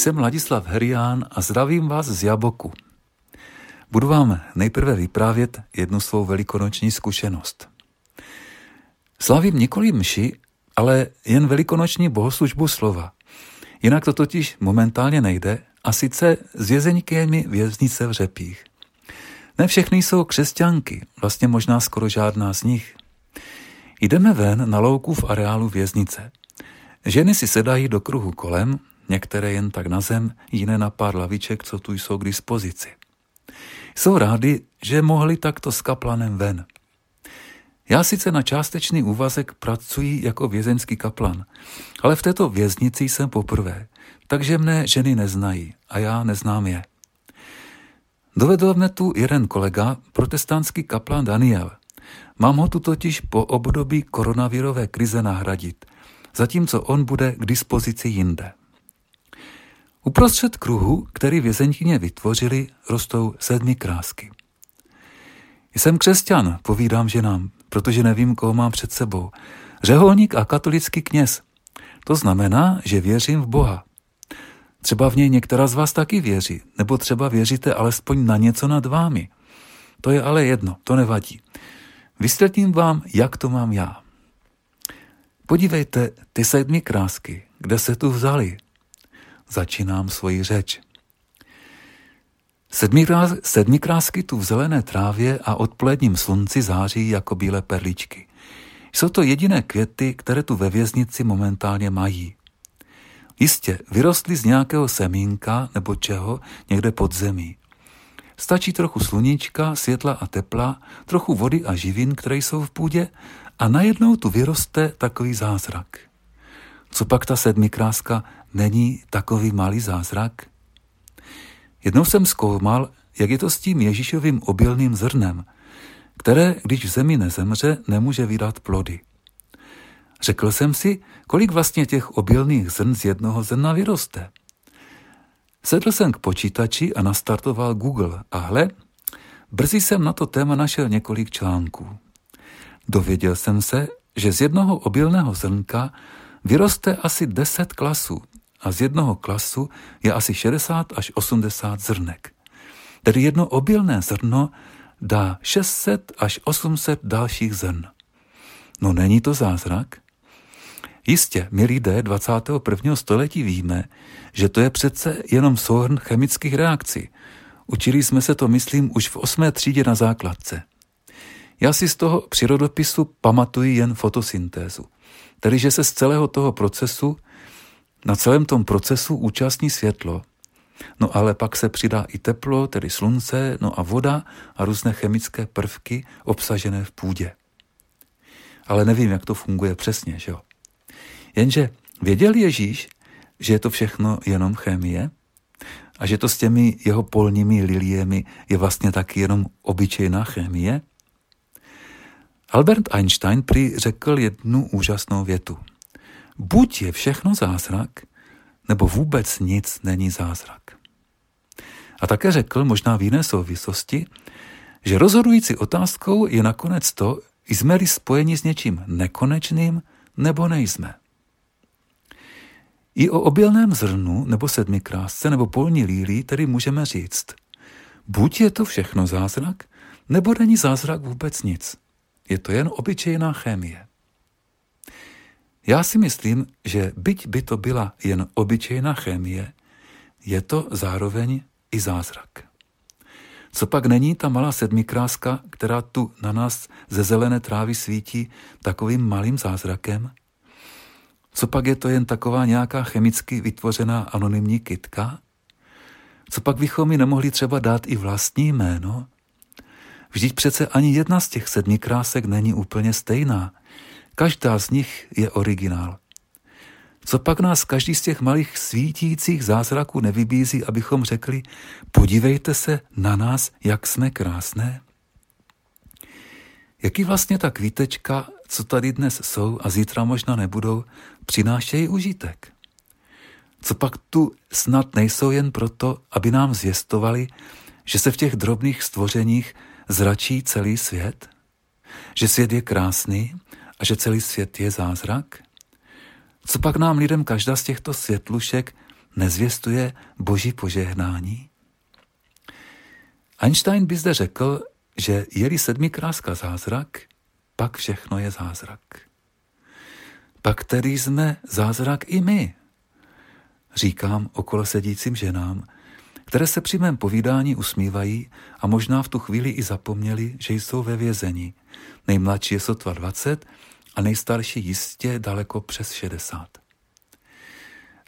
Jsem Ladislav Herián a zdravím vás z Jaboku. Budu vám nejprve vyprávět jednu svou velikonoční zkušenost. Slavím nikoli mši, ale jen velikonoční bohoslužbu slova. Jinak to totiž momentálně nejde, a sice s vězeňky věznice v Řepích. Ne všechny jsou křesťanky, vlastně možná skoro žádná z nich. Jdeme ven na louku v areálu věznice. Ženy si sedají do kruhu kolem, některé jen tak na zem, jiné na pár laviček, co tu jsou k dispozici. Jsou rádi, že mohli takto s kaplanem ven. Já sice na částečný úvazek pracuji jako vězenský kaplan, ale v této věznici jsem poprvé, takže mne ženy neznají a já neznám je. Dovedl mne tu jeden kolega, protestantský kaplan Daniel. Mám ho tu totiž po období koronavirové krize nahradit, zatímco on bude k dispozici jinde. Uprostřed kruhu, který vězeňkyně vytvořili, rostou sedmi krásky. Jsem křesťan, povídám ženám, protože nevím, koho mám před sebou. Řeholník a katolický kněz. To znamená, že věřím v Boha. Třeba v něj některá z vás taky věří, nebo třeba věříte alespoň na něco nad vámi. To je ale jedno, to nevadí. Vysvětlím vám, jak to mám já. Podívejte, ty sedmi krásky, kde se tu vzali. Začínám svoji řeč. Sedmi, krás, sedmi krásky tu v zelené trávě a odpoledním slunci září jako bílé perličky. Jsou to jediné květy, které tu ve věznici momentálně mají. Jistě, vyrostly z nějakého semínka nebo čeho někde pod zemí. Stačí trochu sluníčka, světla a tepla, trochu vody a živin, které jsou v půdě a najednou tu vyroste takový zázrak. Co pak ta sedmikráska není takový malý zázrak? Jednou jsem zkoumal, jak je to s tím Ježíšovým obilným zrnem, které, když v zemi nezemře, nemůže vydat plody. Řekl jsem si, kolik vlastně těch obilných zrn z jednoho zrna vyroste. Sedl jsem k počítači a nastartoval Google a hle, brzy jsem na to téma našel několik článků. Dověděl jsem se, že z jednoho obilného zrnka vyroste asi 10 klasů a z jednoho klasu je asi 60 až 80 zrnek. Tedy jedno obilné zrno dá 600 až 800 dalších zrn. No není to zázrak? Jistě, my lidé 21. století víme, že to je přece jenom souhrn chemických reakcí. Učili jsme se to, myslím, už v osmé třídě na základce. Já si z toho přírodopisu pamatuji jen fotosyntézu. Tedy, že se z celého toho procesu, na celém tom procesu účastní světlo. No ale pak se přidá i teplo, tedy slunce, no a voda a různé chemické prvky obsažené v půdě. Ale nevím, jak to funguje přesně, že jo? Jenže věděl Ježíš, že je to všechno jenom chemie a že to s těmi jeho polními liliemi je vlastně taky jenom obyčejná chemie? Albert Einstein prý řekl jednu úžasnou větu. Buď je všechno zázrak, nebo vůbec nic není zázrak. A také řekl, možná v jiné souvislosti, že rozhodující otázkou je nakonec to, jsme-li spojeni s něčím nekonečným, nebo nejsme. I o obilném zrnu nebo sedmikrásce nebo polní lílí tedy můžeme říct, buď je to všechno zázrak, nebo není zázrak vůbec nic. Je to jen obyčejná chemie. Já si myslím, že byť by to byla jen obyčejná chemie, je to zároveň i zázrak. Co pak není ta malá sedmikráska, která tu na nás ze zelené trávy svítí takovým malým zázrakem? Co pak je to jen taková nějaká chemicky vytvořená anonymní kytka? Co pak bychom mi nemohli třeba dát i vlastní jméno? Vždyť přece ani jedna z těch sedmi krásek není úplně stejná. Každá z nich je originál. Co pak nás každý z těch malých svítících zázraků nevybízí, abychom řekli, podívejte se na nás, jak jsme krásné? Jaký vlastně ta kvítečka, co tady dnes jsou a zítra možná nebudou, přinášejí užitek? Co pak tu snad nejsou jen proto, aby nám zvěstovali, že se v těch drobných stvořeních zračí celý svět? Že svět je krásný a že celý svět je zázrak? Co pak nám lidem každá z těchto světlušek nezvěstuje boží požehnání? Einstein by zde řekl, že je-li sedmikráska zázrak, pak všechno je zázrak. Pak tedy jsme zázrak i my, říkám okolo sedícím ženám, které se při mém povídání usmívají a možná v tu chvíli i zapomněli, že jsou ve vězení. Nejmladší je sotva 20 a nejstarší jistě daleko přes 60.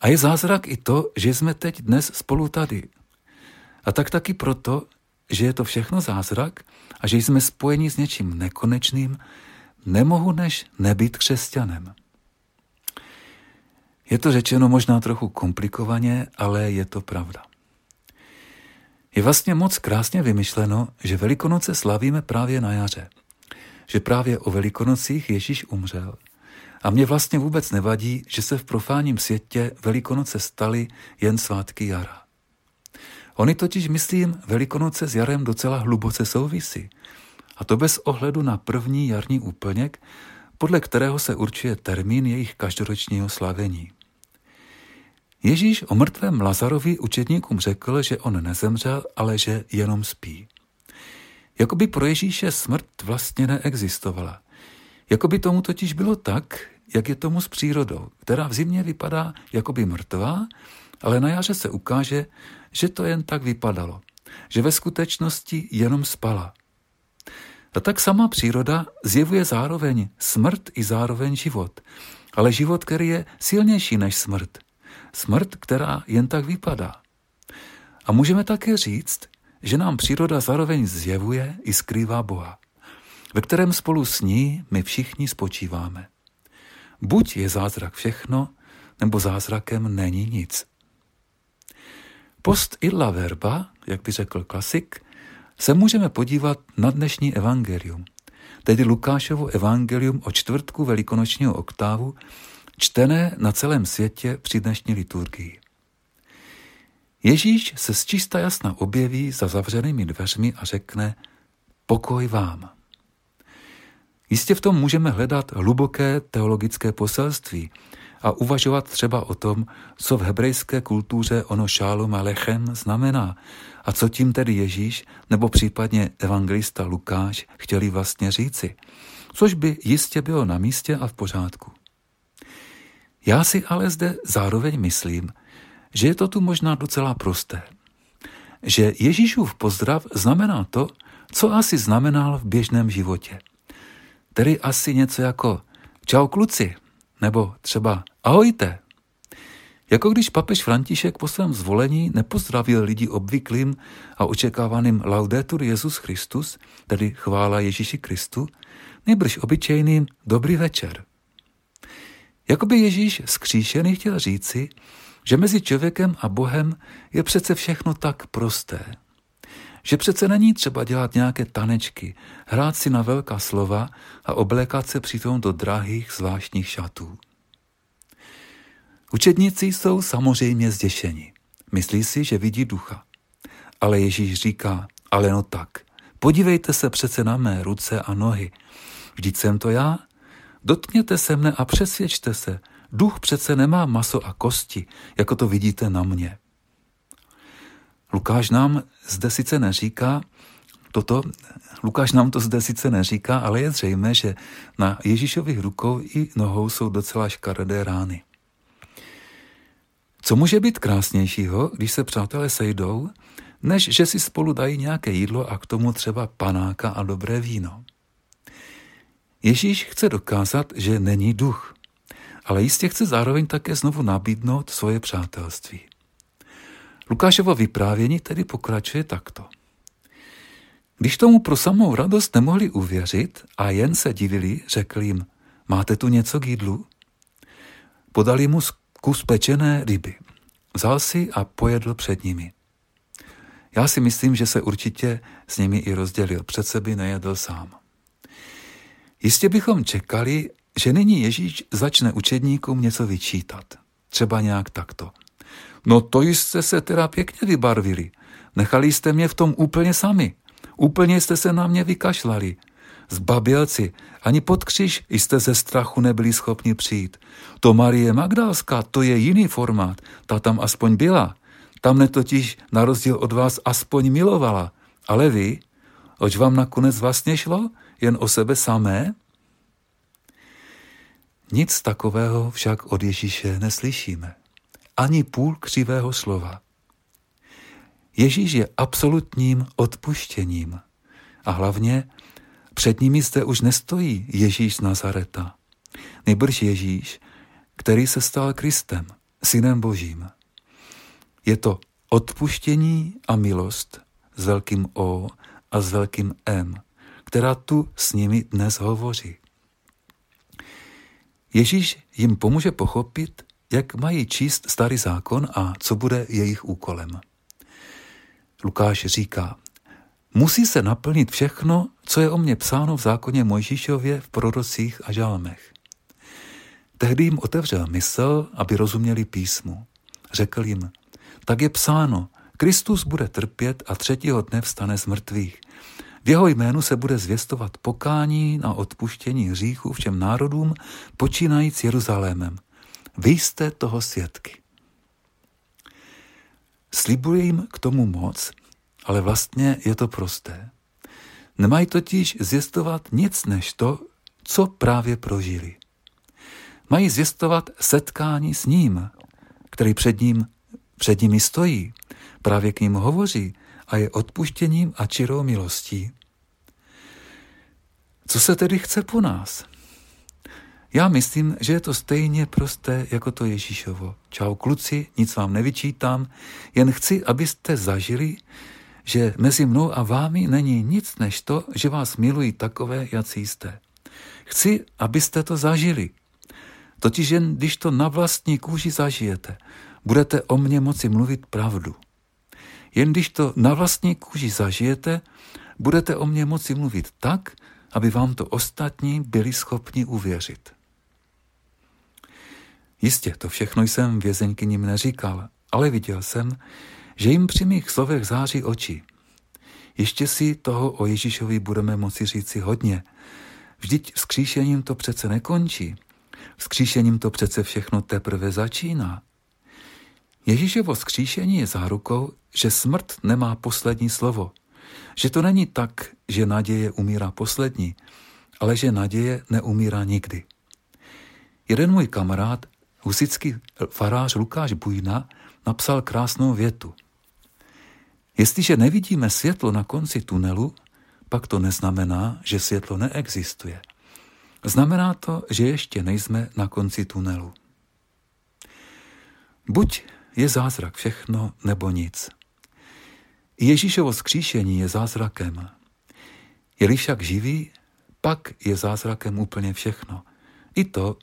A je zázrak i to, že jsme teď dnes spolu tady. A tak taky proto, že je to všechno zázrak a že jsme spojeni s něčím nekonečným, nemohu než nebýt křesťanem. Je to řečeno možná trochu komplikovaně, ale je to pravda. Je vlastně moc krásně vymyšleno, že Velikonoce slavíme právě na jaře. Že právě o Velikonocích Ježíš umřel. A mě vlastně vůbec nevadí, že se v profánním světě Velikonoce staly jen svátky jara. Oni totiž, myslím, Velikonoce s jarem docela hluboce souvisí. A to bez ohledu na první jarní úplněk, podle kterého se určuje termín jejich každoročního slavení. Ježíš o mrtvém Lazarovi učetníkům řekl, že on nezemřel, ale že jenom spí. Jakoby pro Ježíše smrt vlastně neexistovala. Jakoby tomu totiž bylo tak, jak je tomu s přírodou, která v zimě vypadá jakoby mrtvá, ale na jaře se ukáže, že to jen tak vypadalo, že ve skutečnosti jenom spala. A tak sama příroda zjevuje zároveň smrt i zároveň život, ale život, který je silnější než smrt – Smrt, která jen tak vypadá. A můžeme také říct, že nám příroda zároveň zjevuje i skrývá Boha, ve kterém spolu s ní my všichni spočíváme. Buď je zázrak všechno, nebo zázrakem není nic. Post illa verba, jak by řekl klasik, se můžeme podívat na dnešní evangelium, tedy Lukášovo evangelium o čtvrtku velikonočního oktávu, čtené na celém světě při dnešní liturgii. Ježíš se z čista jasna objeví za zavřenými dveřmi a řekne pokoj vám. Jistě v tom můžeme hledat hluboké teologické poselství a uvažovat třeba o tom, co v hebrejské kultuře ono šálom a lechem znamená a co tím tedy Ježíš nebo případně evangelista Lukáš chtěli vlastně říci, což by jistě bylo na místě a v pořádku. Já si ale zde zároveň myslím, že je to tu možná docela prosté. Že Ježíšův pozdrav znamená to, co asi znamenal v běžném životě. Tedy asi něco jako čau kluci, nebo třeba ahojte. Jako když papež František po svém zvolení nepozdravil lidi obvyklým a očekávaným Laudetur Jezus Christus, tedy chvála Ježíši Kristu, nebrž obyčejným dobrý večer. Jakoby Ježíš skříšený chtěl říci, že mezi člověkem a Bohem je přece všechno tak prosté. Že přece není třeba dělat nějaké tanečky, hrát si na velká slova a oblékat se přitom do drahých zvláštních šatů. Učedníci jsou samozřejmě zděšeni. Myslí si, že vidí ducha. Ale Ježíš říká, ale no tak, podívejte se přece na mé ruce a nohy. Vždyť jsem to já, Dotkněte se mne a přesvědčte se, duch přece nemá maso a kosti, jako to vidíte na mě. Lukáš nám zde sice neříká, toto, Lukáš nám to zde sice neříká, ale je zřejmé, že na Ježíšových rukou i nohou jsou docela škaredé rány. Co může být krásnějšího, když se přátelé sejdou, než že si spolu dají nějaké jídlo a k tomu třeba panáka a dobré víno? Ježíš chce dokázat, že není duch, ale jistě chce zároveň také znovu nabídnout svoje přátelství. Lukášovo vyprávění tedy pokračuje takto. Když tomu pro samou radost nemohli uvěřit a jen se divili, řekl jim, máte tu něco k jídlu? Podali mu kus pečené ryby. Vzal si a pojedl před nimi. Já si myslím, že se určitě s nimi i rozdělil, přece by nejedl sám. Jistě bychom čekali, že nyní Ježíš začne učedníkům něco vyčítat. Třeba nějak takto. No to jste se teda pěkně vybarvili. Nechali jste mě v tom úplně sami. Úplně jste se na mě vykašlali. Zbabělci, ani pod křiž jste ze strachu nebyli schopni přijít. To Marie Magdalská, to je jiný formát, ta tam aspoň byla. Tam ne totiž na rozdíl od vás aspoň milovala. Ale vy, oč vám nakonec vlastně šlo? Jen o sebe samé? Nic takového však od Ježíše neslyšíme. Ani půl křivého slova. Ježíš je absolutním odpuštěním. A hlavně před nimi zde už nestojí Ježíš z Nazareta. Nejbrž Ježíš, který se stal Kristem, synem Božím. Je to odpuštění a milost s velkým O a s velkým M, která tu s nimi dnes hovoří. Ježíš jim pomůže pochopit, jak mají číst starý zákon a co bude jejich úkolem. Lukáš říká, musí se naplnit všechno, co je o mně psáno v zákoně Mojžíšově, v prorocích a žálmech. Tehdy jim otevřel mysl, aby rozuměli písmu. Řekl jim, tak je psáno, Kristus bude trpět a třetího dne vstane z mrtvých. V jeho jménu se bude zvěstovat pokání na odpuštění hříchů všem národům, počínajíc Jeruzalémem. Vy jste toho svědky. Slibuje jim k tomu moc, ale vlastně je to prosté. Nemají totiž zjistovat nic než to, co právě prožili. Mají zjistovat setkání s ním, který před ním před nimi stojí, právě k ním hovoří a je odpuštěním a čirou milostí. Co se tedy chce po nás? Já myslím, že je to stejně prosté jako to Ježíšovo. Čau kluci, nic vám nevyčítám, jen chci, abyste zažili, že mezi mnou a vámi není nic než to, že vás milují takové, jak jste. Chci, abyste to zažili. Totiž jen když to na vlastní kůži zažijete, budete o mně moci mluvit pravdu. Jen když to na vlastní kůži zažijete, budete o mně moci mluvit tak, aby vám to ostatní byli schopni uvěřit. Jistě, to všechno jsem vězeňkyním neříkal, ale viděl jsem, že jim při mých slovech září oči. Ještě si toho o Ježíšovi budeme moci říci hodně. Vždyť vzkříšením to přece nekončí. Vzkříšením to přece všechno teprve začíná. Ježíšovo skříšení je zárukou, že smrt nemá poslední slovo. Že to není tak, že naděje umírá poslední, ale že naděje neumírá nikdy. Jeden můj kamarád, husický farář Lukáš Bujna, napsal krásnou větu. Jestliže nevidíme světlo na konci tunelu, pak to neznamená, že světlo neexistuje. Znamená to, že ještě nejsme na konci tunelu. Buď je zázrak všechno nebo nic. Ježíšovo skříšení je zázrakem. Je-li však živý, pak je zázrakem úplně všechno. I to,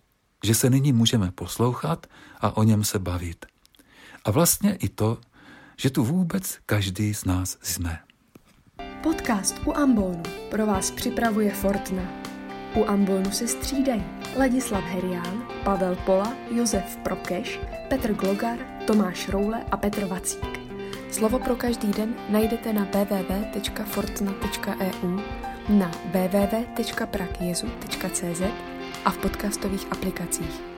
že se nyní můžeme poslouchat a o něm se bavit. A vlastně i to, že tu vůbec každý z nás jsme. Podcast u Ambonu pro vás připravuje Fortna. U Ambonu se střídají Ladislav Herián, Pavel Pola, Josef Prokeš, Petr Glogar, Tomáš Roule a Petr Vacík. Slovo pro každý den najdete na www.fortna.eu, na www.prakjezu.cz a v podcastových aplikacích.